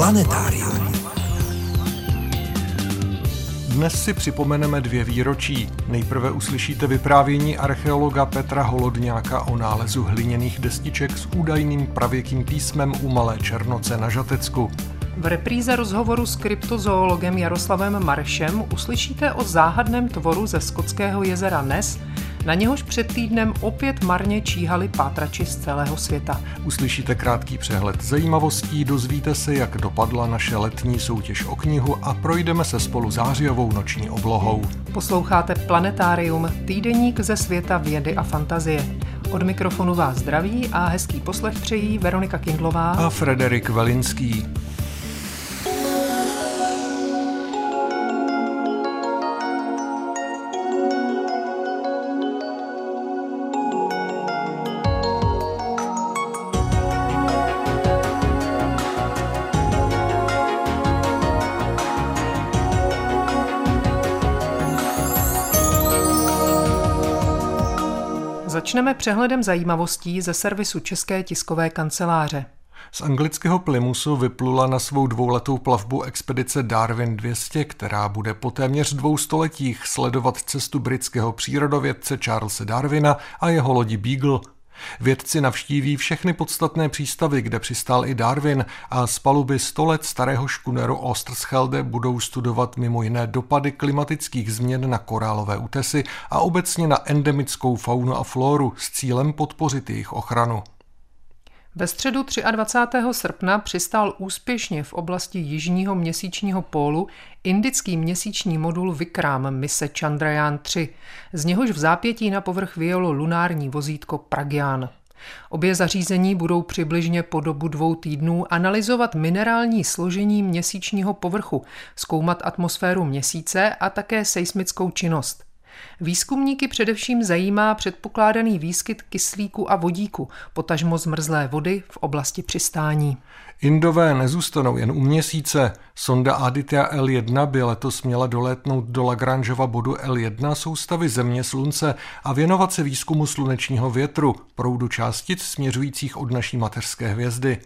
Planetárium. Dnes si připomeneme dvě výročí. Nejprve uslyšíte vyprávění archeologa Petra Holodňáka o nálezu hliněných destiček s údajným pravěkým písmem u Malé Černoce na Žatecku. V repríze rozhovoru s kryptozoologem Jaroslavem Maršem uslyšíte o záhadném tvoru ze skotského jezera Nes, na něhož před týdnem opět marně číhali pátrači z celého světa. Uslyšíte krátký přehled zajímavostí, dozvíte se, jak dopadla naše letní soutěž o knihu a projdeme se spolu zářijovou noční oblohou. Posloucháte Planetárium, týdeník ze světa vědy a fantazie. Od mikrofonu vás zdraví a hezký poslech přejí Veronika Kindlová a Frederik Velinský. Začneme přehledem zajímavostí ze servisu České tiskové kanceláře. Z anglického Plymouthu vyplula na svou dvouletou plavbu expedice Darwin 200, která bude po téměř dvou stoletích sledovat cestu britského přírodovědce Charlesa Darwina a jeho lodi Beagle Vědci navštíví všechny podstatné přístavy, kde přistál i Darwin a z paluby 100 let starého škuneru Osterschelde budou studovat mimo jiné dopady klimatických změn na korálové útesy a obecně na endemickou faunu a floru s cílem podpořit jejich ochranu. Ve středu 23. srpna přistál úspěšně v oblasti jižního měsíčního pólu indický měsíční modul Vikram mise Chandrayaan 3, z něhož v zápětí na povrch vyjelo lunární vozítko Pragyan. Obě zařízení budou přibližně po dobu dvou týdnů analyzovat minerální složení měsíčního povrchu, zkoumat atmosféru měsíce a také seismickou činnost. Výzkumníky především zajímá předpokládaný výskyt kyslíku a vodíku, potažmo zmrzlé vody v oblasti přistání. Indové nezůstanou jen u měsíce. Sonda Aditya L1 by letos měla dolétnout do Lagrangeova bodu L1 soustavy Země Slunce a věnovat se výzkumu slunečního větru, proudu částic směřujících od naší mateřské hvězdy.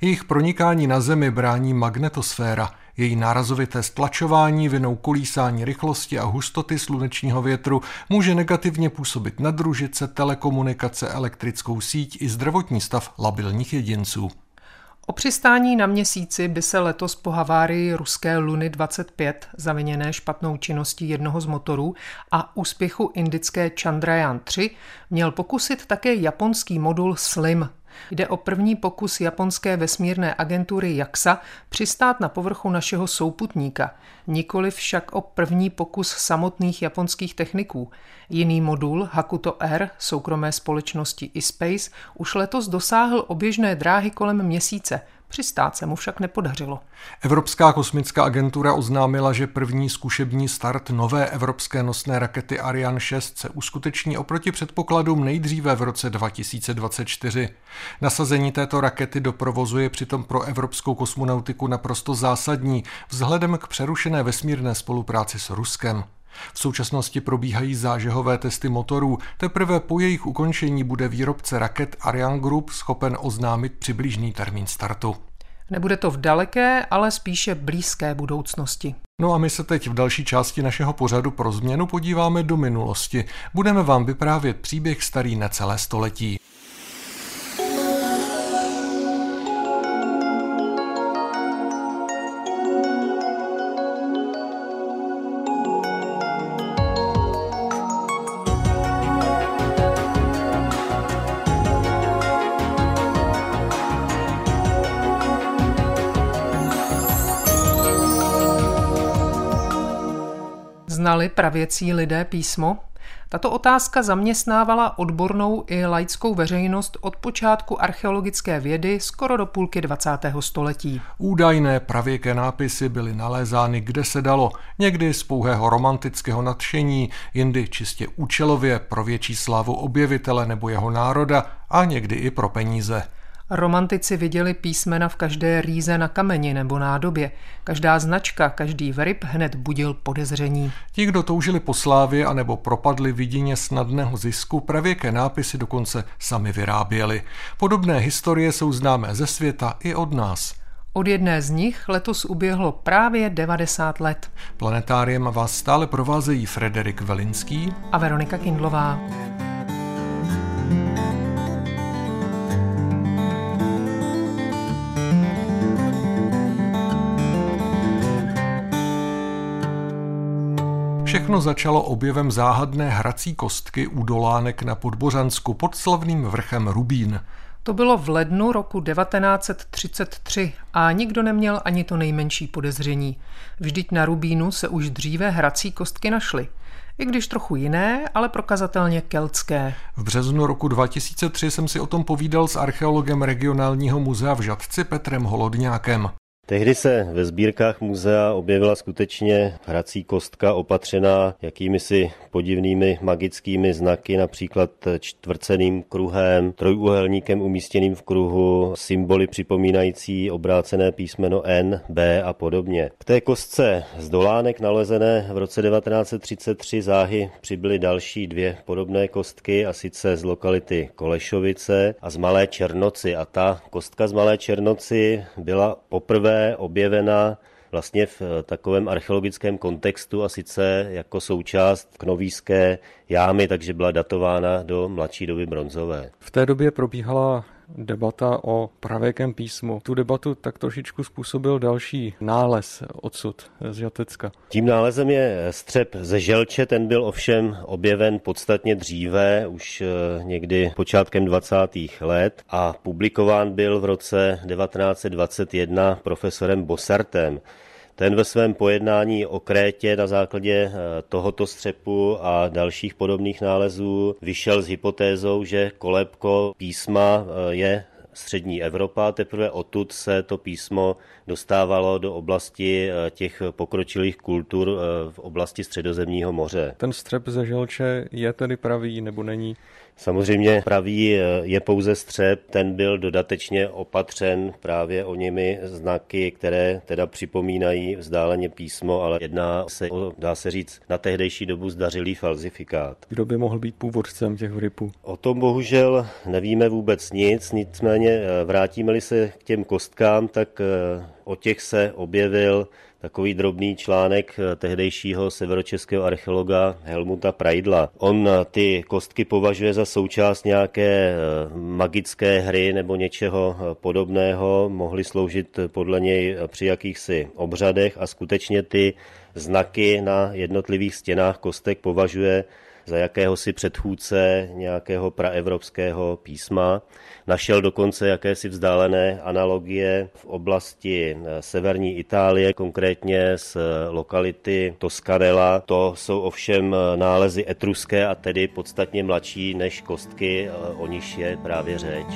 Jejich pronikání na Zemi brání magnetosféra – její nárazovité stlačování vinou kolísání rychlosti a hustoty slunečního větru může negativně působit na družice, telekomunikace, elektrickou síť i zdravotní stav labilních jedinců. O přistání na měsíci by se letos po havárii ruské Luny 25, zaviněné špatnou činností jednoho z motorů, a úspěchu indické Chandrayaan 3 měl pokusit také japonský modul SLIM, Jde o první pokus japonské vesmírné agentury JAXA přistát na povrchu našeho souputníka, nikoli však o první pokus samotných japonských techniků. Jiný modul Hakuto R soukromé společnosti iSpace už letos dosáhl oběžné dráhy kolem měsíce – Přistát se mu však nepodařilo. Evropská kosmická agentura oznámila, že první zkušební start nové evropské nosné rakety Ariane 6 se uskuteční oproti předpokladům nejdříve v roce 2024. Nasazení této rakety do provozu je přitom pro evropskou kosmonautiku naprosto zásadní vzhledem k přerušené vesmírné spolupráci s Ruskem. V současnosti probíhají zážehové testy motorů. Teprve po jejich ukončení bude výrobce raket Ariane Group schopen oznámit přibližný termín startu. Nebude to v daleké, ale spíše blízké budoucnosti. No a my se teď v další části našeho pořadu pro změnu podíváme do minulosti. Budeme vám vyprávět příběh starý necelé století. Pravěcí lidé písmo? Tato otázka zaměstnávala odbornou i laickou veřejnost od počátku archeologické vědy skoro do půlky 20. století. Údajné pravěké nápisy byly nalézány kde se dalo, někdy z pouhého romantického nadšení, jindy čistě účelově pro větší slávu objevitele nebo jeho národa a někdy i pro peníze. Romantici viděli písmena v každé rýze na kameni nebo nádobě. Každá značka, každý vryb hned budil podezření. Ti, kdo toužili po slávě anebo propadli vidině snadného zisku, pravěké nápisy dokonce sami vyráběli. Podobné historie jsou známé ze světa i od nás. Od jedné z nich letos uběhlo právě 90 let. Planetáriem vás stále provázejí Frederik Velinský a Veronika Kindlová. Všechno začalo objevem záhadné hrací kostky u Dolánek na Podbořansku pod slavným vrchem Rubín. To bylo v lednu roku 1933 a nikdo neměl ani to nejmenší podezření. Vždyť na Rubínu se už dříve hrací kostky našly. I když trochu jiné, ale prokazatelně keltské. V březnu roku 2003 jsem si o tom povídal s archeologem regionálního muzea v Žadci Petrem Holodňákem. Tehdy se ve sbírkách muzea objevila skutečně hrací kostka opatřená jakými si podivnými magickými znaky, například čtvrceným kruhem, trojúhelníkem umístěným v kruhu, symboly připomínající obrácené písmeno N, B a podobně. K té kostce z Dolánek nalezené v roce 1933 záhy přibyly další dvě podobné kostky a sice z lokality Kolešovice a z Malé Černoci a ta kostka z Malé Černoci byla poprvé objevena vlastně v takovém archeologickém kontextu a sice jako součást knovíské jámy, takže byla datována do mladší doby bronzové. V té době probíhala debata o pravěkém písmu. Tu debatu tak trošičku způsobil další nález odsud z Žatecka. Tím nálezem je střep ze želče, ten byl ovšem objeven podstatně dříve, už eh, někdy počátkem 20. let a publikován byl v roce 1921 profesorem Bossartem. Ten ve svém pojednání o Krétě na základě eh, tohoto střepu a dalších podobných nálezů vyšel s hypotézou, že kolébko písma eh, je střední Evropa, teprve odtud se to písmo dostávalo do oblasti eh, těch pokročilých kultur v oblasti středozemního moře. Ten střep ze želče je tedy pravý nebo není? Samozřejmě pravý eh, je pouze střep, ten byl dodatečně opatřen právě o nimi znaky, které teda připomínají vzdáleně písmo, ale jedná se o, dá se říct, na tehdejší dobu zdařilý falzifikát. Kdo by mohl být původcem těch vrypů? O tom bohužel nevíme vůbec nic, nicméně eh, vrátíme-li se k těm kostkám, tak eh, o těch se objevil takový drobný článek eh, tehdejšího severočeského archeologa Helmuta Praidla. On eh, ty kostky považuje za součást nějaké eh, magické hry nebo něčeho podobného, mohly sloužit podle něj při jakýchsi obřadech a skutečně ty znaky na jednotlivých stěnách kostek považuje za jakéhosi předchůdce nějakého praevropského písma. Našel dokonce jakési vzdálené analogie v oblasti eh, severní Itálie, konkrétně z lokality Toscanella. To jsou ovšem eh, nálezy etruské a tedy podstatně mladší než kostky, eh, o níž je právě řeč.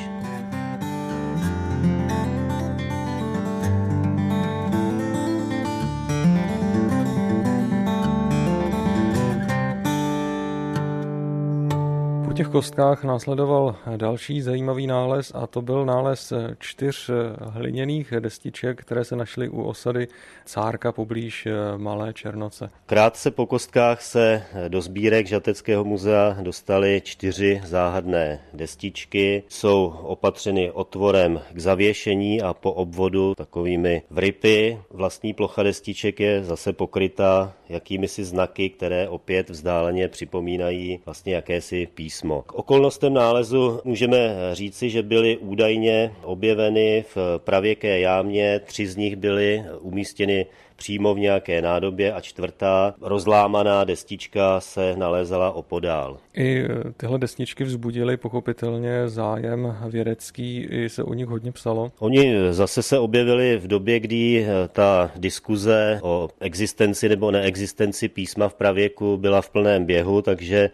Těch kostkách následoval další zajímavý nález a to byl nález čtyř hliněných destiček, které se našly u osady Cárka poblíž Malé Černoce. Krátce po kostkách se do sbírek Žateckého muzea dostaly čtyři záhadné destičky. Jsou opatřeny otvorem k zavěšení a po obvodu takovými vrypy. Vlastní plocha destiček je zase pokryta jakými si znaky, které opět vzdáleně připomínají vlastně jakési písmo písmo. K okolnostem nálezu můžeme říci, že byly údajně objeveny v pravěké jámě, tři z nich byly umístěny přímo v nějaké nádobě a čtvrtá rozlámaná destička se nalézala opodál. I tyhle destičky vzbudily pochopitelně zájem vědecký, i se o nich hodně psalo. Oni zase se objevili v době, kdy ta diskuze o existenci nebo neexistenci písma v pravěku byla v plném běhu, takže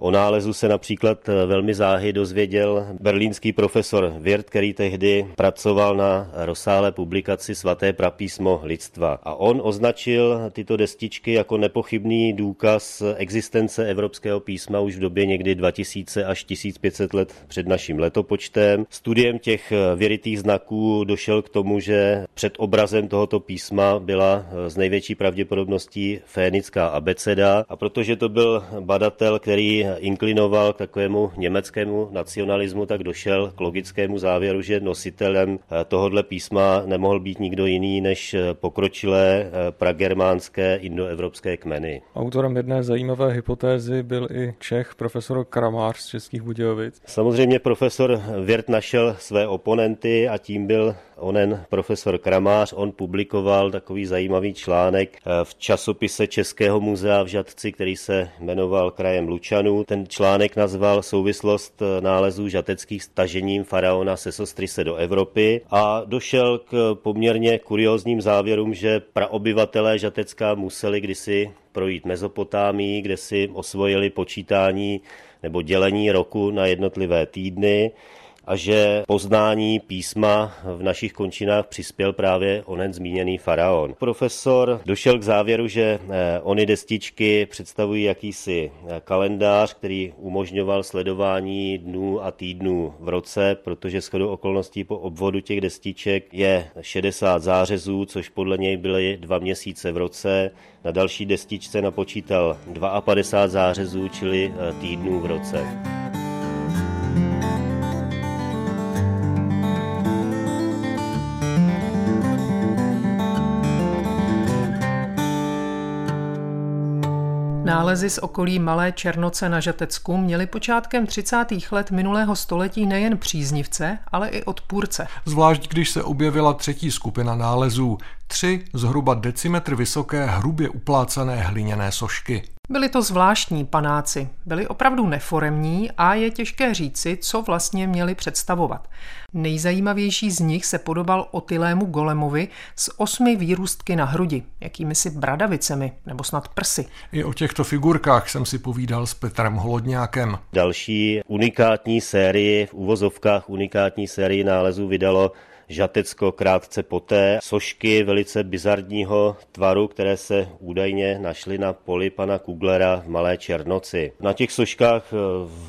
O nálezu se například eh, velmi záhy dozvěděl berlínský profesor Wirt, který tehdy pracoval na rozsáhlé publikaci Svaté prapísmo lidstva. A on označil tyto destičky jako nepochybný důkaz existence evropského písma už v době někdy 2000 až 1500 let před naším letopočtem. Studiem těch eh, věritých znaků došel k tomu, že před obrazem tohoto písma byla z eh, největší pravděpodobností fénická abeceda a protože to byl badatel, který inklinoval k takovému německému nacionalismu, tak došel k logickému závěru, že nositelem tohohle písma nemohl být nikdo jiný než pokročilé pragermánské indoevropské kmeny. Autorem jedné zajímavé hypotézy byl i Čech profesor Kramář z Českých Budějovic. Samozřejmě profesor Věrt našel své oponenty a tím byl onen profesor Kramář, on publikoval takový zajímavý článek eh, v časopise Českého muzea v Žatci, který se jmenoval Krajem Lučanů. Ten článek nazval souvislost eh, nálezů žateckých stažením faraona Sesostrise do Evropy a došel k poměrně kuriózním závěrům, že praobyvatelé Žatecká museli kdysi projít Mezopotámii, kde si osvojili počítání nebo dělení roku na jednotlivé týdny a že poznání písma v našich končinách přispěl právě onen zmíněný faraon. Profesor došel k závěru, že eh, ony destičky představují jakýsi eh, kalendář, který umožňoval sledování dnů a týdnů v roce, protože shodou okolností po obvodu těch destiček je 60 zářezů, což podle něj byly dva měsíce v roce. Na další destičce napočítal 52 zářezů, čili eh, týdnů v roce. Nálezy z okolí Malé Černoce na Žatecku měly počátkem 30. let minulého století nejen příznivce, ale i odpůrce. Zvlášť když se objevila třetí skupina nálezů, tři zhruba decimetr vysoké hrubě uplácané hliněné sošky. Byli to zvláštní panáci, byli opravdu neforemní a je těžké říci, co vlastně měli představovat. Nejzajímavější z nich se podobal otylému golemovi s osmi výrůstky na hrudi, jakými si bradavicemi nebo snad prsy. I o těchto figurkách jsem si povídal s Petrem Holodňákem. Další unikátní sérii, v uvozovkách unikátní sérii nálezů vydalo Žatecko krátce poté. Sošky velice bizarního tvaru, které se údajně našly na poli pana Kuglera v Malé Černoci. Na těch soškách eh,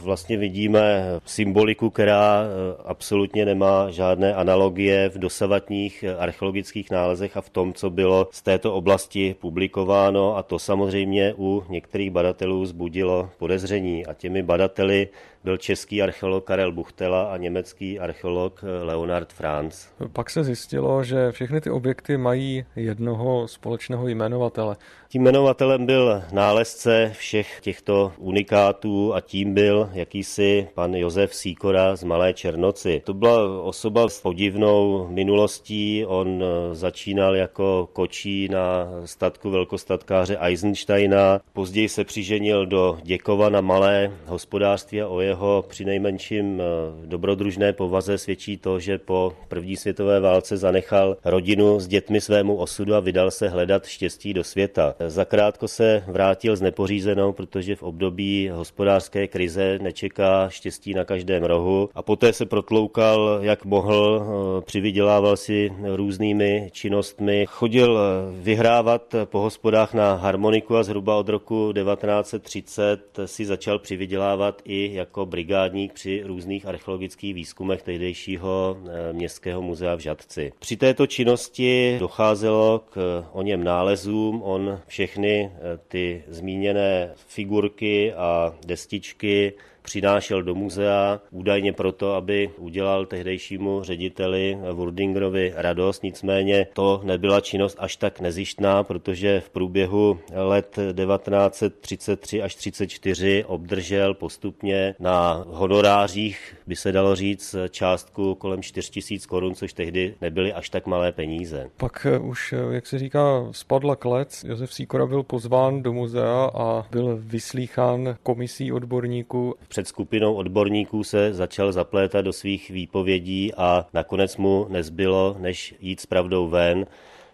vlastně vidíme symboliku, která eh, absolutně nemá žádné analogie v dosavatních eh, archeologických nálezech a v tom, co bylo z této oblasti publikováno a to samozřejmě u některých badatelů zbudilo podezření a těmi badateli byl český archeolog Karel Buchtela a německý archeolog Leonard Franz. Pak se zjistilo, že všechny ty objekty mají jednoho společného jmenovatele. Tím jmenovatelem byl nálezce všech těchto unikátů a tím byl jakýsi pan Josef Síkora z Malé Černoci. To byla osoba s podivnou minulostí. On začínal jako kočí na statku velkostatkáře Eisensteina. Později se přiženil do Děkova na malé hospodářství a o jeho přinejmenším dobrodružné povaze svědčí to, že po první světové válce zanechal rodinu s dětmi svému osudu a vydal se hledat štěstí do světa. Zakrátko se vrátil s nepořízenou, protože v období hospodářské krize nečeká štěstí na každém rohu a poté se protloukal, jak mohl, eh, přivydělával si různými činnostmi. Chodil eh, vyhrávat po hospodách na harmoniku a zhruba od roku 1930 si začal přivydělávat i jako brigádník při různých archeologických výzkumech tehdejšího eh, městského muzea v Žadci. Při této činnosti docházelo k o něm nálezům, on všechny eh, ty zmíněné figurky a destičky přinášel do muzea, údajně proto, aby udělal tehdejšímu řediteli Wurdingerovi radost. Nicméně to nebyla činnost až tak nezištná, protože v průběhu let 1933 až 34 obdržel postupně na honorářích, by se dalo říct, částku kolem 4000 korun, což tehdy nebyly až tak malé peníze. Pak eh, už, eh, jak se říká, spadla klec. Josef Sýkora byl pozván do muzea a byl vyslýchán komisí odborníků skupinou odborníků se začal zaplétat do svých výpovědí a nakonec mu nezbylo, než jít s pravdou ven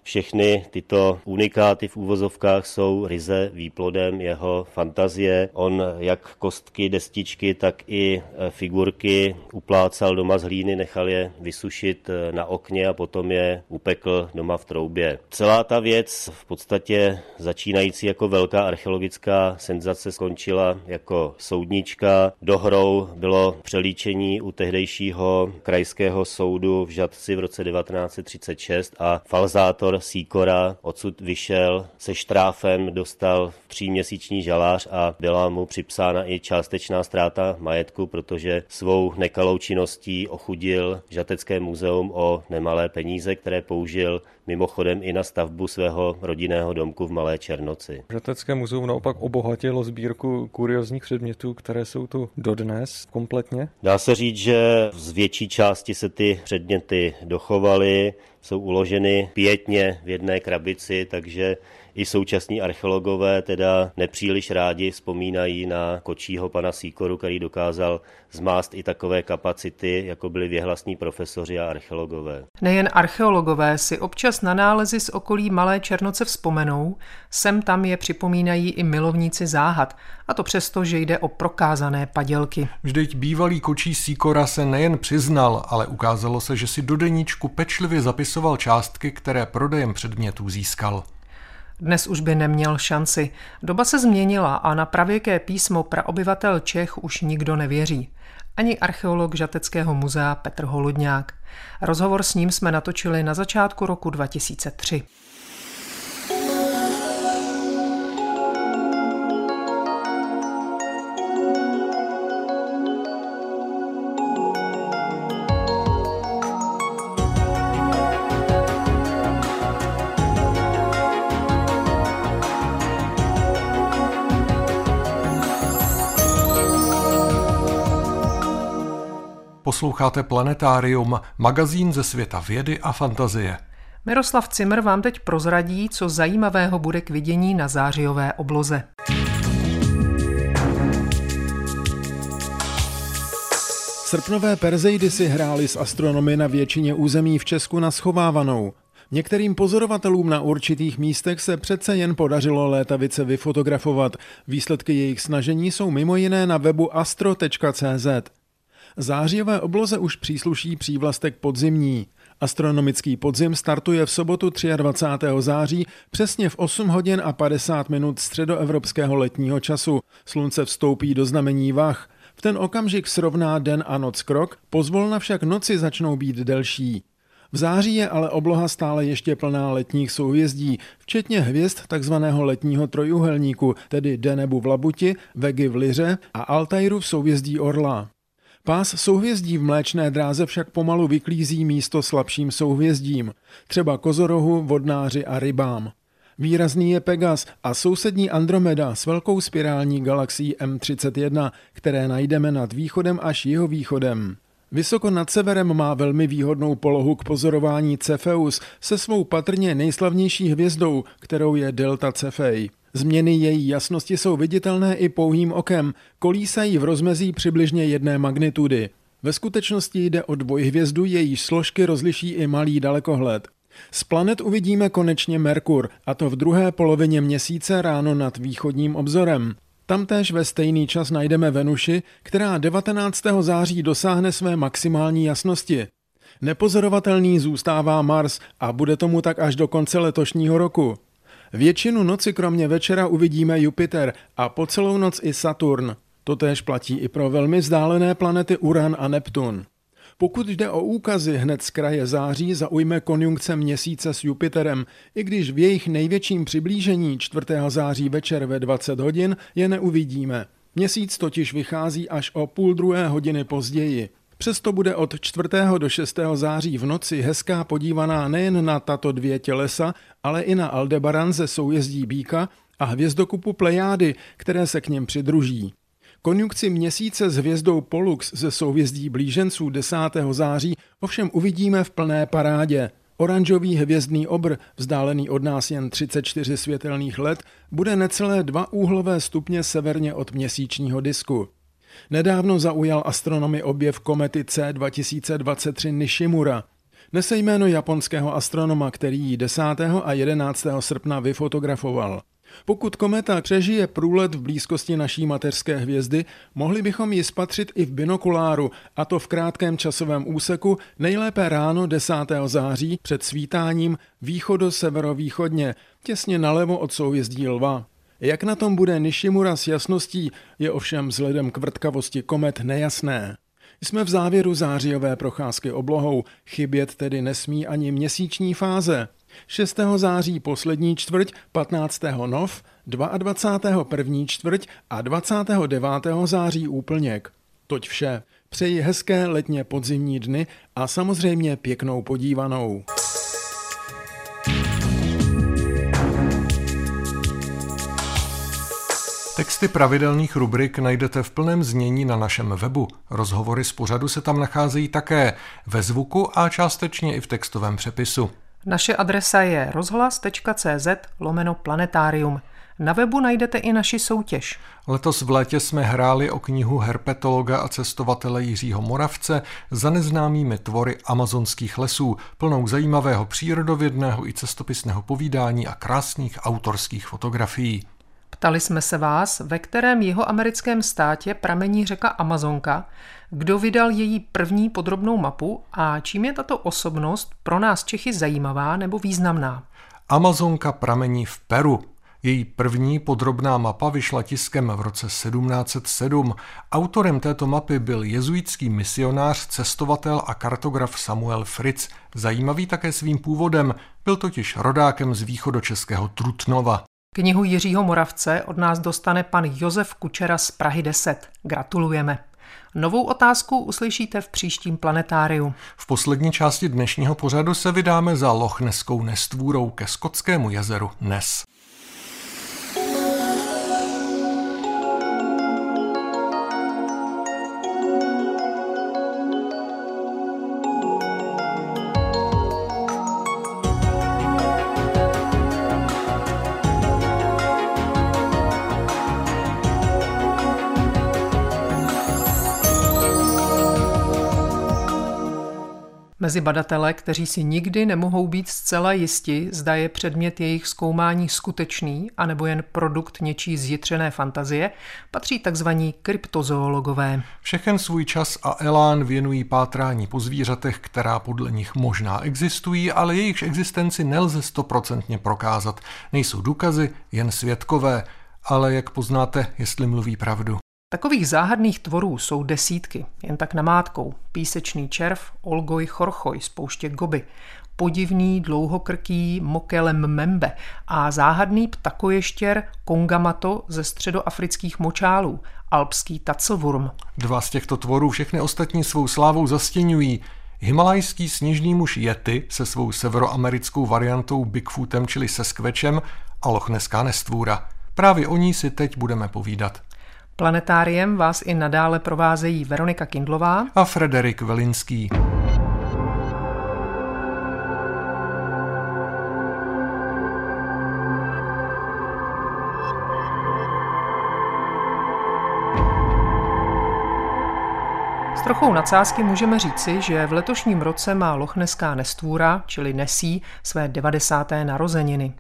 všechny tyto unikáty v úvozovkách jsou ryze výplodem jeho fantazie. On jak kostky, destičky, tak i e, figurky uplácal doma z hlíny, nechal je vysušit e, na okně a potom je upekl doma v troubě. Celá ta věc v podstatě začínající jako velká archeologická senzace skončila jako soudnička. Dohrou bylo přelíčení u tehdejšího krajského soudu v Žadci v roce 1936 a falzátor obzor Sýkora odsud vyšel se štráfem, dostal tříměsíční žalář a byla mu připsána i částečná ztráta majetku, protože svou nekalou činností ochudil Žatecké muzeum o nemalé peníze, které použil mimochodem i na stavbu svého rodinného domku v Malé Černoci. Žatecké muzeum naopak obohatilo sbírku kuriozních předmětů, které jsou tu dodnes kompletně? Dá se říct, že z větší části se ty předměty dochovaly, jsou uloženy pětně v jedné krabici, takže i současní archeologové teda nepříliš rádi vzpomínají na kočího pana Sýkoru, který dokázal zmást i takové kapacity, jako byli věhlasní profesoři a archeologové. Nejen archeologové si občas na nálezy z okolí Malé Černoce vzpomenou, sem tam je připomínají i milovníci záhad, a to přesto, že jde o prokázané padělky. Vždyť bývalý kočí Sýkora se nejen přiznal, ale ukázalo se, že si do deníčku pečlivě zapisoval částky, které prodejem předmětů získal. Dnes už by neměl šanci. Doba se změnila a na pravěké písmo praobyvatel Čech už nikdo nevěří. Ani archeolog Žateckého muzea Petr Holodňák. Rozhovor s ním jsme natočili na začátku roku 2003. Posloucháte Planetárium, magazín ze světa vědy a fantazie. Miroslav Cimr vám teď prozradí, co zajímavého bude k vidění na zářijové obloze. Srpnové Perzeidy si hráli s astronomy na většině území v Česku na schovávanou. Některým pozorovatelům na určitých místech se přece jen podařilo létavice vyfotografovat. Výsledky jejich snažení jsou mimo jiné na webu astro.cz. Zářijové obloze už přísluší přívlastek podzimní. Astronomický podzim startuje v sobotu 23. září přesně v 8 hodin a 50 minut středoevropského letního času. Slunce vstoupí do znamení vach. V ten okamžik srovná den a noc krok, pozvolna však noci začnou být delší. V září je ale obloha stále ještě plná letních souhvězdí, včetně hvězd takzvaného letního trojuhelníku, tedy Denebu v Labuti, Vegy v Liře a Altairu v souhvězdí Orla. Pás souhvězdí v mléčné dráze však pomalu vyklízí místo slabším souhvězdím, třeba kozorohu, vodnáři a rybám. Výrazný je Pegas a sousední Andromeda s velkou spirální galaxií M31, které najdeme nad východem až jeho východem. Vysoko nad severem má velmi výhodnou polohu k pozorování Cepheus se svou patrně nejslavnější hvězdou, kterou je Delta Cephei. Změny její jasnosti jsou viditelné i pouhým okem, kolísají v rozmezí přibližně jedné magnitudy. Ve skutečnosti jde o dvojhvězdu, její složky rozliší i malý dalekohled. Z planet uvidíme konečně Merkur, a to v druhé polovině měsíce ráno nad východním obzorem. Tamtéž ve stejný čas najdeme Venuši, která 19. září dosáhne své maximální jasnosti. Nepozorovatelný zůstává Mars a bude tomu tak až do konce letošního roku. Většinu noci kromě večera uvidíme Jupiter a po celou noc i Saturn. Totéž platí i pro velmi vzdálené planety Uran a Neptun. Pokud jde o úkazy hned z kraje září, zaujme konjunkce měsíce s Jupiterem, i když v jejich největším přiblížení 4. září večer ve 20 hodin je neuvidíme. Měsíc totiž vychází až o půl druhé hodiny později. Přesto bude od 4. do 6. září v noci hezká podívaná nejen na tato dvě tělesa, ale i na Aldebaran ze soujezdí Bíka a hvězdokupu Plejády, které se k něm přidruží. Konjunkci měsíce s hvězdou Pollux ze souvězdí blíženců 10. září ovšem uvidíme v plné parádě. Oranžový hvězdný obr, vzdálený od nás jen 34 světelných let, bude necelé dva úhlové stupně severně od měsíčního disku. Nedávno zaujal astronomy objev komety C 2023 Nishimura. Nese jméno japonského astronoma, který ji 10. a 11. srpna vyfotografoval. Pokud kometa přežije průlet v blízkosti naší mateřské hvězdy, mohli bychom ji spatřit i v binokuláru, a to v krátkém časovém úseku, nejlépe ráno 10. září před svítáním východo-severovýchodně, těsně nalevo od souhvězdí lva. Jak na tom bude Nishimura s jasností, je ovšem vzhledem k vrtkavosti komet nejasné. Jsme v závěru zářijové procházky oblohou, chybět tedy nesmí ani měsíční fáze. 6. září poslední čtvrť, 15. nov, 22. první čtvrť a 29. září úplněk. Toť vše. Přeji hezké letně podzimní dny a samozřejmě pěknou podívanou. Texty pravidelných rubrik najdete v plném znění na našem webu. Rozhovory z pořadu se tam nacházejí také ve zvuku a částečně i v textovém přepisu. Naše adresa je rozhlas.cz lomeno planetarium. Na webu najdete i naši soutěž. Letos v létě jsme hráli o knihu herpetologa a cestovatele Jiřího Moravce za neznámými tvory amazonských lesů, plnou zajímavého přírodovědného i cestopisného povídání a krásných autorských fotografií. Ptali jsme se vás, ve kterém jeho americkém státě pramení řeka Amazonka, kdo vydal její první podrobnou mapu a čím je tato osobnost pro nás Čechy zajímavá nebo významná. Amazonka pramení v Peru. Její první podrobná mapa vyšla tiskem v roce 1707. Autorem této mapy byl jezuitský misionář, cestovatel a kartograf Samuel Fritz. Zajímavý také svým původem, byl totiž rodákem z východočeského Trutnova. Knihu Jiřího Moravce od nás dostane pan Josef Kučera z Prahy 10. Gratulujeme. Novou otázku uslyšíte v příštím planetáriu. V poslední části dnešního pořadu se vydáme za Lochneskou nestvůrou ke skotskému jezeru Nes. Mezi badatele, kteří si nikdy nemohou být zcela jisti, zda je předmět jejich zkoumání skutečný anebo jen produkt něčí zjitřené fantazie, patří tzv. kryptozoologové. Všechen svůj čas a elán věnují pátrání po zvířatech, která podle nich možná existují, ale jejichž existenci nelze stoprocentně prokázat. Nejsou důkazy, jen svědkové, ale jak poznáte, jestli mluví pravdu. Takových záhadných tvorů jsou desítky, jen tak namátkou. Písečný červ, Olgoj chorchoj z pouště Goby, podivný dlouhokrký mokelem membe a záhadný ptakoještěr Kongamato ze středoafrických močálů, alpský taclvurm. Dva z těchto tvorů všechny ostatní svou slávou zastěňují. Himalajský sněžný muž Yeti se svou severoamerickou variantou Bigfootem, čili Seskvečem a lochneská nestvůra. Právě o ní si teď budeme povídat. Planetáriem vás i nadále provázejí Veronika Kindlová a Frederik Velinský. S trochou nadsázky můžeme říci, že v letošním roce má lochneská nestvůra, čili Nesí, své 90. narozeniny.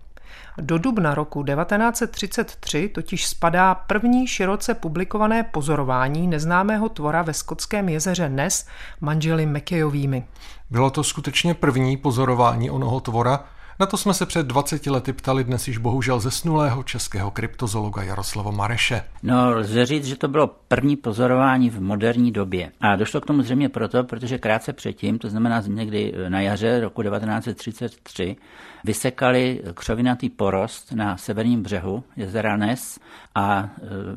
Do dubna roku 1933 totiž spadá první široce publikované pozorování neznámého tvora ve skotském jezeře Ness manželi Mekejovými. Bylo to skutečně první pozorování onoho tvora, na to jsme se před 20 lety ptali dnes již bohužel zesnulého českého kryptozologa Jaroslava Mareše. No, lze říct, že to bylo první pozorování v moderní době. A došlo k tomu zřejmě proto, protože krátce předtím, to znamená někdy na jaře roku 1933, vysekali křovinatý porost na severním břehu jezera Nes a e,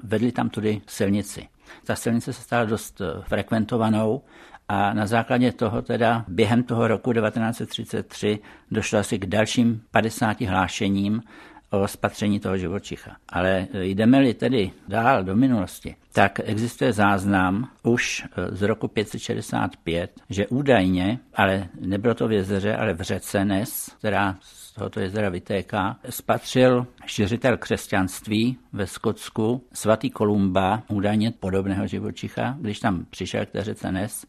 vedli tam tudy silnici. Ta silnice se stala dost frekventovanou a na základě toho teda během toho roku 1933 došlo asi k dalším 50 hlášením o spatření toho živočicha. Ale jdeme-li tedy dál do minulosti, tak existuje záznam už z roku 565, že údajně, ale nebylo to v jezeře, ale v řece Nes, která tohoto jezera vytéká, spatřil šiřitel křesťanství ve Skotsku, svatý Kolumba, údajně podobného živočicha, když tam přišel k té řece Nes.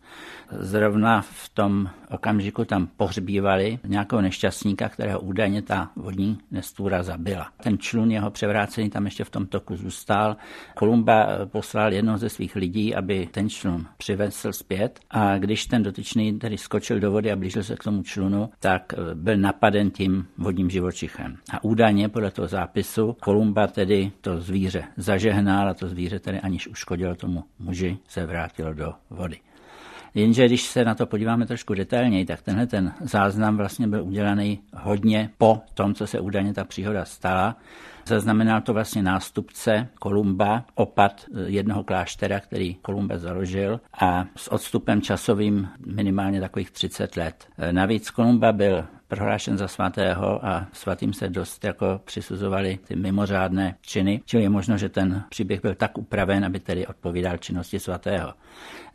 Zrovna v tom okamžiku tam pohřbívali nějakého nešťastníka, kterého údajně ta vodní nestvůra zabila. Ten člun jeho převrácený tam ještě v tom toku zůstal. Kolumba poslal jednoho ze svých lidí, aby ten člun přivezl zpět a když ten dotyčný tedy skočil do vody a blížil se k tomu člunu, tak byl napaden tím vodním živočichem. A údajně podle toho zápisu Kolumba tedy to zvíře zažehnal a to zvíře tedy aniž uškodilo tomu muži se vrátilo do vody. Jenže když se na to podíváme trošku detailněji, tak tenhle ten záznam vlastně byl udělaný hodně po tom, co se údajně ta příhoda stala. Zaznamenal to vlastně nástupce Kolumba, opat jednoho kláštera, který Kolumba založil a s odstupem časovým minimálně takových 30 let. Navíc Kolumba byl prohlášen za svatého a svatým se dost jako přisuzovali ty mimořádné činy, čili je možno, že ten příběh byl tak upraven, aby tedy odpovídal činnosti svatého.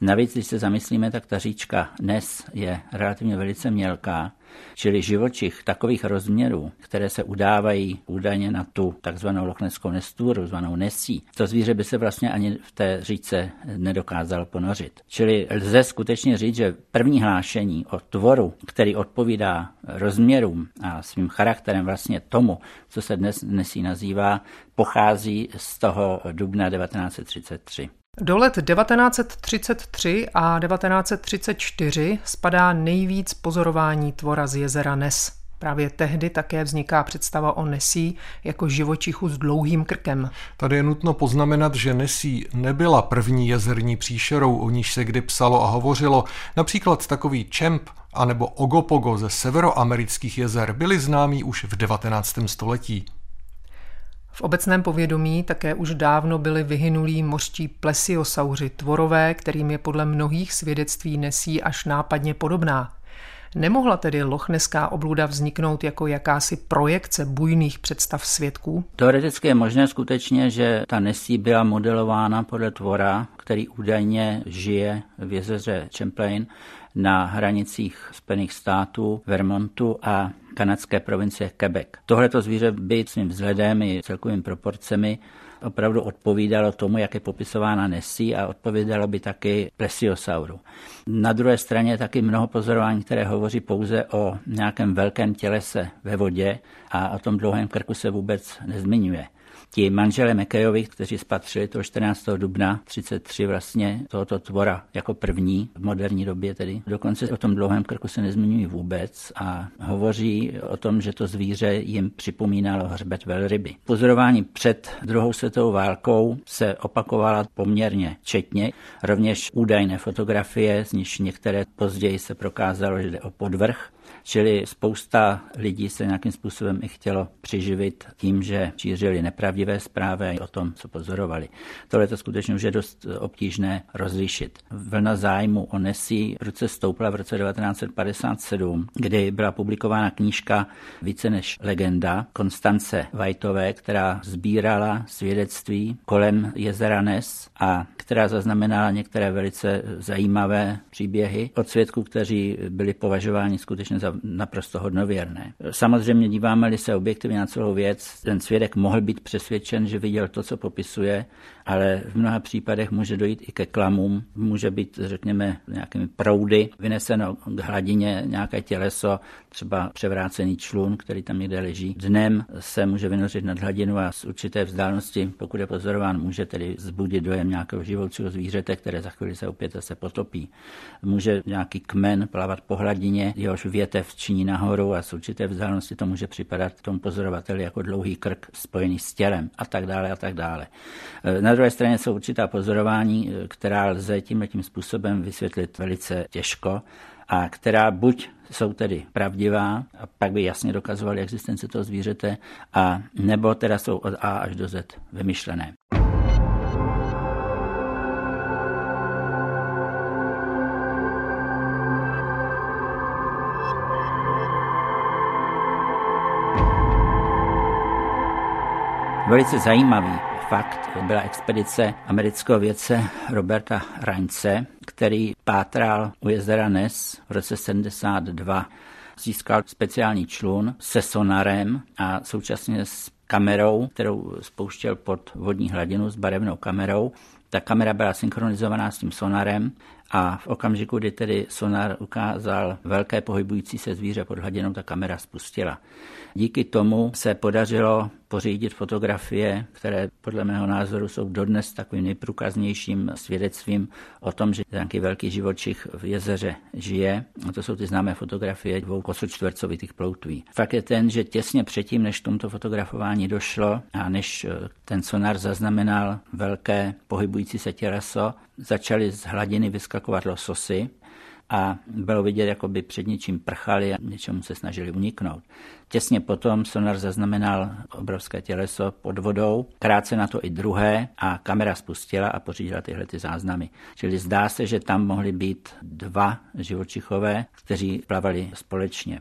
Navíc, když se zamyslíme, tak ta říčka Nes je relativně velice mělká, čili živočich takových rozměrů, které se udávají údajně na tu takzvanou lochneskou nestůru, zvanou Nesí, to zvíře by se vlastně ani v té říce nedokázalo ponořit. Čili lze skutečně říct, že první hlášení o tvoru, který odpovídá rozměrům a svým charakterem vlastně tomu, co se dnes Nesí nazývá, pochází z toho dubna 1933. Do let 1933 a 1934 spadá nejvíc pozorování tvora z jezera Nes. Právě tehdy také vzniká představa o Nesí jako živočichu s dlouhým krkem. Tady je nutno poznamenat, že Nesí nebyla první jezerní příšerou, o níž se kdy psalo a hovořilo. Například takový čemp anebo ogopogo ze severoamerických jezer byli známí už v 19. století. V obecném povědomí také už dávno byli vyhynulí mořští plesiosauři, tvorové, kterým je podle mnohých svědectví nesí až nápadně podobná. Nemohla tedy lochneská obluda vzniknout jako jakási projekce bujných představ svědků? Teoreticky je možné skutečně, že ta nesí byla modelována podle tvora, který údajně žije v jezeře Champlain na hranicích Spojených států, Vermontu a kanadské provincie Quebec. Tohleto zvíře by svým vzhledem i celkovými proporcemi opravdu odpovídalo tomu, jak je popisována Nessie a odpovídalo by taky plesiosauru. Na druhé straně je taky mnoho pozorování, které hovoří pouze o nějakém velkém tělese ve vodě a o tom dlouhém krku se vůbec nezmiňuje ti manžele Mekejovi, kteří spatřili toho 14. dubna 33 vlastně tohoto tvora jako první v moderní době tedy. Dokonce o tom dlouhém krku se nezmiňují vůbec a hovoří o tom, že to zvíře jim připomínalo hřbet velryby. Pozorování před druhou světovou válkou se opakovala poměrně četně, rovněž údajné fotografie, z níž některé později se prokázalo, že jde o podvrh Čili spousta lidí se nějakým způsobem i chtělo přiživit tím, že šířili nepravdivé zprávy o tom, co pozorovali. Tohle to skutečně už je dost obtížné rozlišit. Vlna zájmu o Nesí ruce stoupla v roce 1957, kdy byla publikována knížka Více než legenda Konstance Vajtové, která sbírala svědectví kolem jezera Nes a která zaznamenala některé velice zajímavé příběhy od svědků, kteří byli považováni skutečně za naprosto hodnověrné. Samozřejmě díváme-li se objektivně na celou věc, ten svědek mohl být přesvědčen, že viděl to, co popisuje, ale v mnoha případech může dojít i ke klamům, může být, řekněme, nějakými proudy, vyneseno k hladině nějaké těleso, třeba převrácený člun, který tam někde leží. Dnem se může vynořit nad hladinu a z určité vzdálenosti, pokud je pozorován, může tedy zbudit dojem nějakého živoucího zvířete, které za chvíli se opět se potopí. Může nějaký kmen plavat po hladině, jehož větev činí nahoru a z určité vzdálenosti to může připadat tomu pozorovateli jako dlouhý krk spojený s tělem a tak dále a tak dále. Na druhé straně jsou určitá pozorování, která lze tím tím způsobem vysvětlit velice těžko a která buď jsou tedy pravdivá a pak by jasně dokazovali existenci toho zvířete, a nebo teda jsou od A až do Z vymyšlené. Velice zajímavý fakt byla expedice amerického vědce Roberta Raňce, který pátral u jezera Nes v roce 72. Získal speciální člun se sonarem a současně s kamerou, kterou spouštěl pod vodní hladinu s barevnou kamerou. Ta kamera byla synchronizovaná s tím sonarem a v okamžiku, kdy tedy sonar ukázal velké pohybující se zvíře pod hladinou, ta kamera spustila. Díky tomu se podařilo pořídit fotografie, které podle mého názoru jsou dodnes takovým nejprůkaznějším svědectvím o tom, že nějaký velký živočich v jezeře žije. A to jsou ty známé fotografie dvou kosočtvercovitých ploutví. Fakt je ten, že těsně předtím, než tomto fotografování došlo a než eh, ten sonar zaznamenal velké pohybující se těleso, začaly z hladiny vyskakovat lososy a bylo vidět, jako by před něčím prchali a něčemu se snažili uniknout. Těsně potom sonar zaznamenal obrovské těleso pod vodou, krátce na to i druhé a kamera spustila a pořídila tyhle ty záznamy. Čili zdá se, že tam mohly být dva živočichové, kteří plavali společně.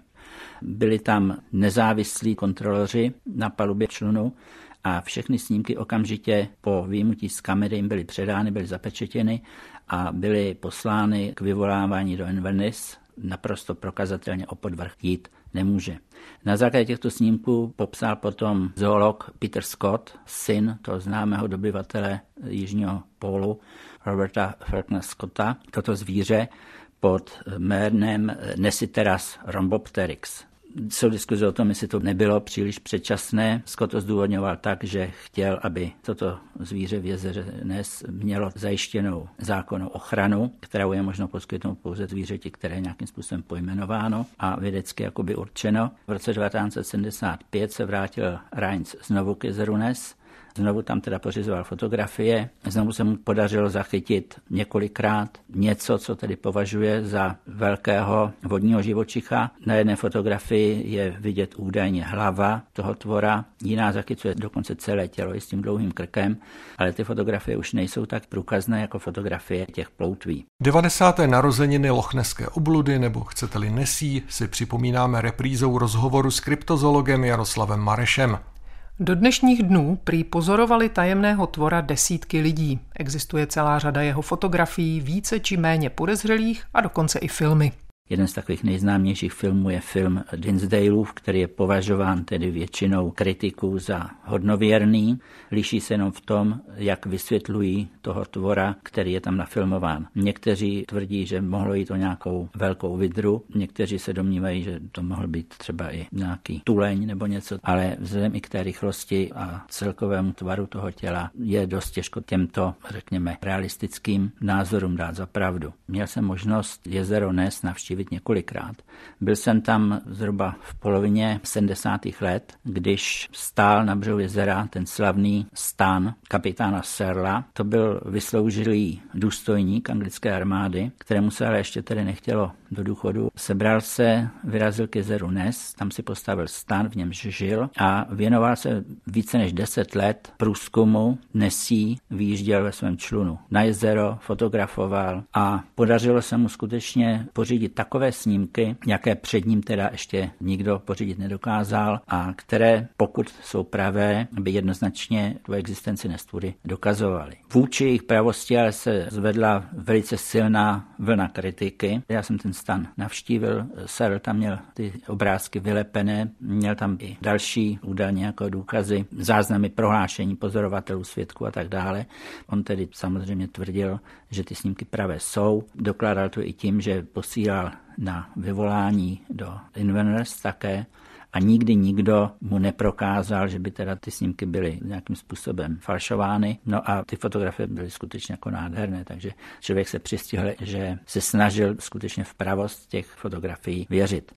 Byli tam nezávislí kontroloři na palubě člunu a všechny snímky okamžitě po výjimutí z kamery jim byly předány, byly zapečetěny a byly poslány k vyvolávání do Inverness. Naprosto prokazatelně o podvrh jít nemůže. Na základě těchto snímků popsal potom zoolog Peter Scott, syn toho známého dobyvatele Jižního pólu Roberta Falkna Scotta, toto zvíře pod jménem Nesiteras rhombopteryx jsou diskuze o tom, jestli to nebylo příliš předčasné. Scott to zdůvodňoval tak, že chtěl, aby toto zvíře v jezeře Nes mělo zajištěnou zákonnou ochranu, kterou je možno poskytnout pouze zvířeti, které je nějakým způsobem pojmenováno a vědecky jakoby určeno. V roce 1975 se vrátil Reins znovu k jezeru Nes Znovu tam teda pořizoval fotografie. Znovu se mu podařilo zachytit několikrát něco, co tedy považuje za velkého vodního živočicha. Na jedné fotografii je vidět údajně hlava toho tvora, jiná zachycuje dokonce celé tělo i s tím dlouhým krkem, ale ty fotografie už nejsou tak průkazné jako fotografie těch ploutví. 90. narozeniny Lochneské obludy nebo chcete-li Nesí si připomínáme reprízou rozhovoru s kryptozoologem Jaroslavem Marešem. Do dnešních dnů prý pozorovali tajemného tvora desítky lidí. Existuje celá řada jeho fotografií, více či méně podezřelých a dokonce i filmy. Jeden z takových nejznámějších filmů je film Dinsdaleův, který je považován tedy většinou kritiků za hodnověrný. Liší se jenom v tom, jak vysvětlují toho tvora, který je tam nafilmován. Někteří tvrdí, že mohlo jít o nějakou velkou vidru, někteří se domnívají, že to mohl být třeba i nějaký tuleň nebo něco, ale vzhledem i k té rychlosti a celkovému tvaru toho těla je dost těžko těmto, řekněme, realistickým názorům dát za pravdu. Měl jsem možnost jezero Nes navštívit navštívit několikrát. Byl jsem tam zhruba v polovině 70. let, když stál na břehu jezera ten slavný stán kapitána Serla. To byl vysloužilý důstojník anglické armády, kterému se ale ještě tedy nechtělo do důchodu. Sebral se, vyrazil k jezeru Nes, tam si postavil stán, v němž žil a věnoval se více než 10 let průzkumu Nesí, výjížděl ve svém člunu na jezero, fotografoval a podařilo se mu skutečně pořídit takové snímky, jaké před ním teda ještě nikdo pořídit nedokázal a které, pokud jsou pravé, by jednoznačně tu existenci Nestury dokazovaly. Vůči jejich pravosti ale se zvedla velice silná vlna kritiky. Já jsem ten stan navštívil, Sarel tam měl ty obrázky vylepené, měl tam i další údajně jako důkazy, záznamy prohlášení pozorovatelů, svědků a tak dále. On tedy samozřejmě tvrdil, že ty snímky pravé jsou. Dokládal to i tím, že posílal na vyvolání do Inverness také a nikdy nikdo mu neprokázal, že by teda ty snímky byly nějakým způsobem falšovány. No a ty fotografie byly skutečně jako nádherné, takže člověk se přistihl, že se snažil skutečně v pravost těch fotografií věřit.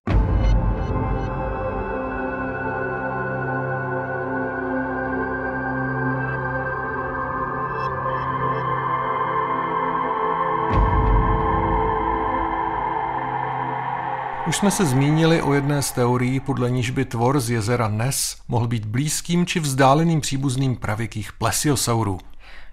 Už jsme se zmínili o jedné z teorií, podle níž by tvor z jezera Nes mohl být blízkým či vzdáleným příbuzným pravěkých plesiosaurů.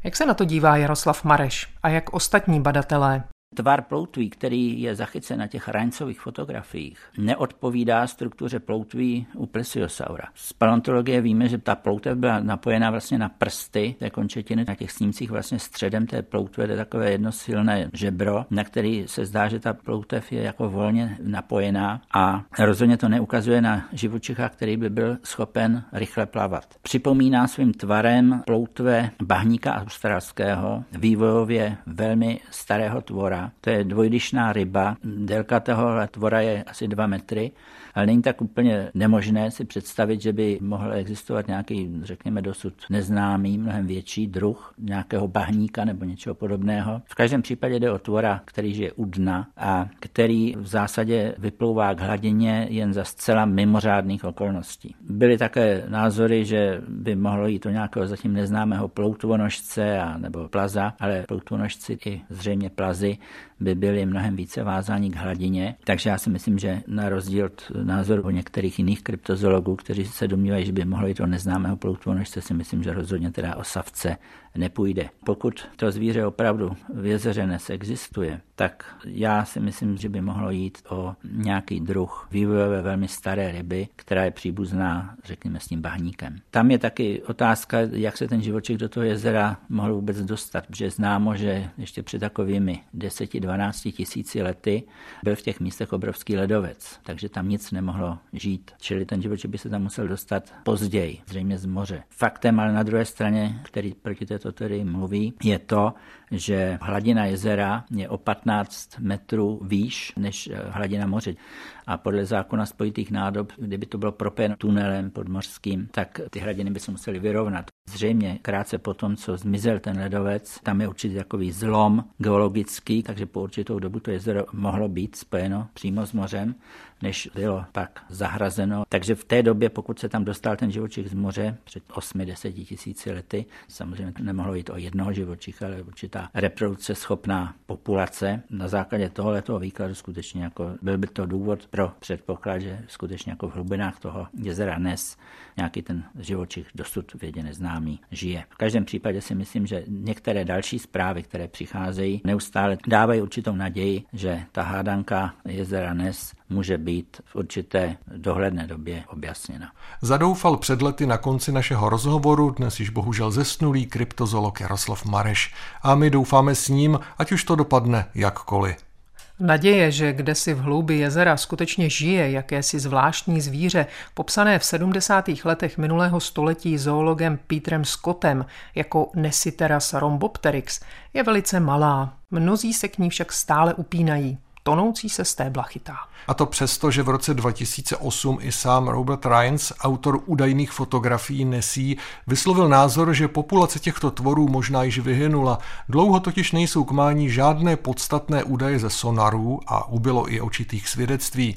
Jak se na to dívá Jaroslav Mareš a jak ostatní badatelé? Tvar ploutví, který je zachycen na těch raňcových fotografiích, neodpovídá struktuře ploutví u plesiosaura. Z paleontologie víme, že ta ploutev byla napojená vlastně na prsty té končetiny. Na těch snímcích vlastně středem té ploutve je takové jedno silné žebro, na který se zdá, že ta ploutev je jako volně napojená a rozhodně to neukazuje na živočicha, který by byl schopen rychle plavat. Připomíná svým tvarem ploutve bahníka australského, vývojově velmi starého tvora, to je dvojdyšná ryba. Délka toho tvora je asi 2 metry, ale není tak úplně nemožné si představit, že by mohl existovat nějaký, řekněme, dosud neznámý, mnohem větší druh nějakého bahníka nebo něčeho podobného. V každém případě jde o tvora, který žije u dna a který v zásadě vyplouvá k hladině jen za zcela mimořádných okolností. Byly také názory, že by mohlo jít o nějakého zatím neznámého ploutvonožce a nebo plaza, ale ploutvonožci i zřejmě plazy by byli mnohem více vázáni k hladině. Takže já si myslím, že na rozdíl od názoru některých jiných kryptozoologů, kteří se domnívají, že by mohlo jít o neznámého ploutvonožce, si myslím, že rozhodně teda o savce nepůjde. Pokud to zvíře opravdu v jezeře nes existuje, tak já si myslím, že by mohlo jít o nějaký druh vývojové velmi staré ryby, která je příbuzná, řekněme, s tím bahníkem. Tam je taky otázka, jak se ten živočich do toho jezera mohl vůbec dostat, protože známo, že ještě před takovými 10-12 tisíci lety byl v těch místech obrovský ledovec, takže tam nic nemohlo žít. Čili ten živočich by se tam musel dostat později, zřejmě z moře. Faktem ale na druhé straně, který proti této teorii mluví, je to, že hladina jezera je o 15 metrů výš než hladina moře a podle zákona spojitých nádob, kdyby to bylo propojeno tunelem podmořským, tak ty hladiny by se musely vyrovnat. Zřejmě krátce po tom, co zmizel ten ledovec, tam je určitý takový zlom geologický, takže po určitou dobu to jezero mohlo být spojeno přímo s mořem, než bylo pak zahrazeno. Takže v té době, pokud se tam dostal ten živočich z moře před 8-10 tisíci lety, samozřejmě nemohlo jít o jednoho živočicha, ale určitá reprodukce schopná populace. Na základě tohoto výkladu skutečně jako byl by to důvod pro předpoklad, že skutečně jako v hlubinách toho jezera Nes nějaký ten živočich dosud vědě neznámý žije. V každém případě si myslím, že některé další zprávy, které přicházejí, neustále dávají určitou naději, že ta hádanka jezera Nes může být v určité dohledné době objasněna. Zadoufal před lety na konci našeho rozhovoru, dnes již bohužel zesnulý kryptozolog Jaroslav Mareš. A my doufáme s ním, ať už to dopadne jakkoliv. Naděje, že kde si v hloubi jezera skutečně žije jakési zvláštní zvíře, popsané v 70. letech minulého století zoologem Petrem Scottem jako Nesiteras rhombopteryx, je velice malá. Mnozí se k ní však stále upínají tonoucí se stébla chytá. A to přesto, že v roce 2008 i sám Robert Ryans, autor údajných fotografií Nesí, vyslovil názor, že populace těchto tvorů možná již vyhynula. Dlouho totiž nejsou k mání žádné podstatné údaje ze sonarů a ubylo i očitých svědectví.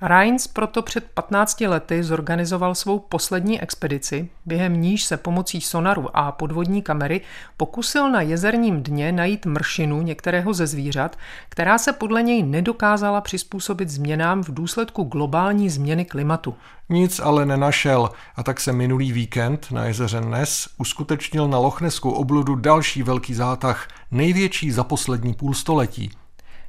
Reins proto před 15 lety zorganizoval svou poslední expedici, během níž se pomocí sonaru a podvodní kamery pokusil na jezerním dně najít mršinu některého ze zvířat, která se podle něj nedokázala přizpůsobit změnám v důsledku globální změny klimatu. Nic ale nenašel a tak se minulý víkend na jezeře Nes uskutečnil na Lochnesku obludu další velký zátah, největší za poslední půlstoletí.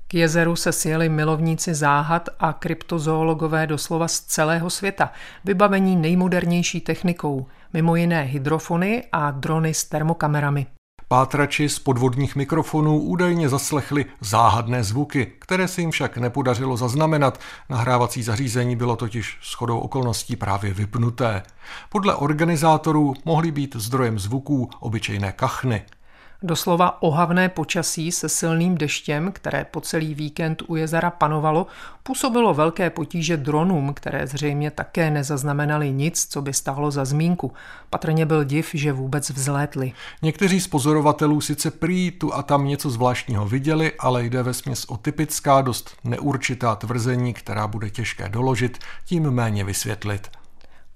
K jezeru se sjeli milovníci záhad a kryptozoologové doslova z celého světa, vybavení nejmodernější technikou, mimo jiné hydrofony a drony s termokamerami. Pátrači z podvodních mikrofonů údajně zaslechli záhadné zvuky, které se jim však nepodařilo zaznamenat. Nahrávací zařízení bylo totiž shodou okolností právě vypnuté. Podle organizátorů mohly být zdrojem zvuků obyčejné kachny. Doslova ohavné počasí se silným deštěm, které po celý víkend u jezera panovalo, působilo velké potíže dronům, které zřejmě také nezaznamenali nic, co by stálo za zmínku. Patrně byl div, že vůbec vzlétli. Někteří z pozorovatelů sice prý tu a tam něco zvláštního viděli, ale jde ve směs o typická, dost neurčitá tvrzení, která bude těžké doložit, tím méně vysvětlit.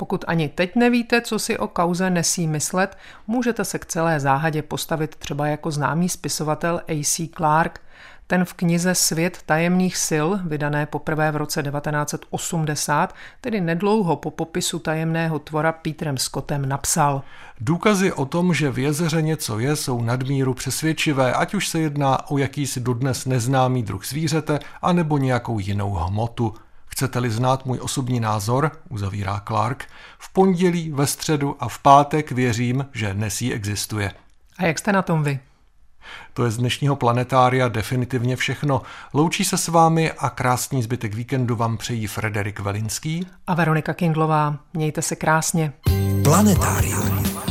Pokud ani teď nevíte, co si o kauze nesí myslet, můžete se k celé záhadě postavit třeba jako známý spisovatel A.C. Clarke. Ten v knize Svět tajemných sil, vydané poprvé v roce 1980, tedy nedlouho po popisu tajemného tvora Petrem Scottem, napsal. Důkazy o tom, že v jezeře něco je, jsou nadmíru přesvědčivé, ať už se jedná o jakýsi dodnes neznámý druh zvířete, anebo nějakou jinou hmotu. Chcete-li znát můj osobní názor, uzavírá Clark, v pondělí, ve středu a v pátek věřím, že Nesí existuje. A jak jste na tom vy? To je z dnešního planetária definitivně všechno. Loučí se s vámi a krásný zbytek víkendu vám přejí Frederik Velinský a Veronika Kindlová. Mějte se krásně. Planetárium.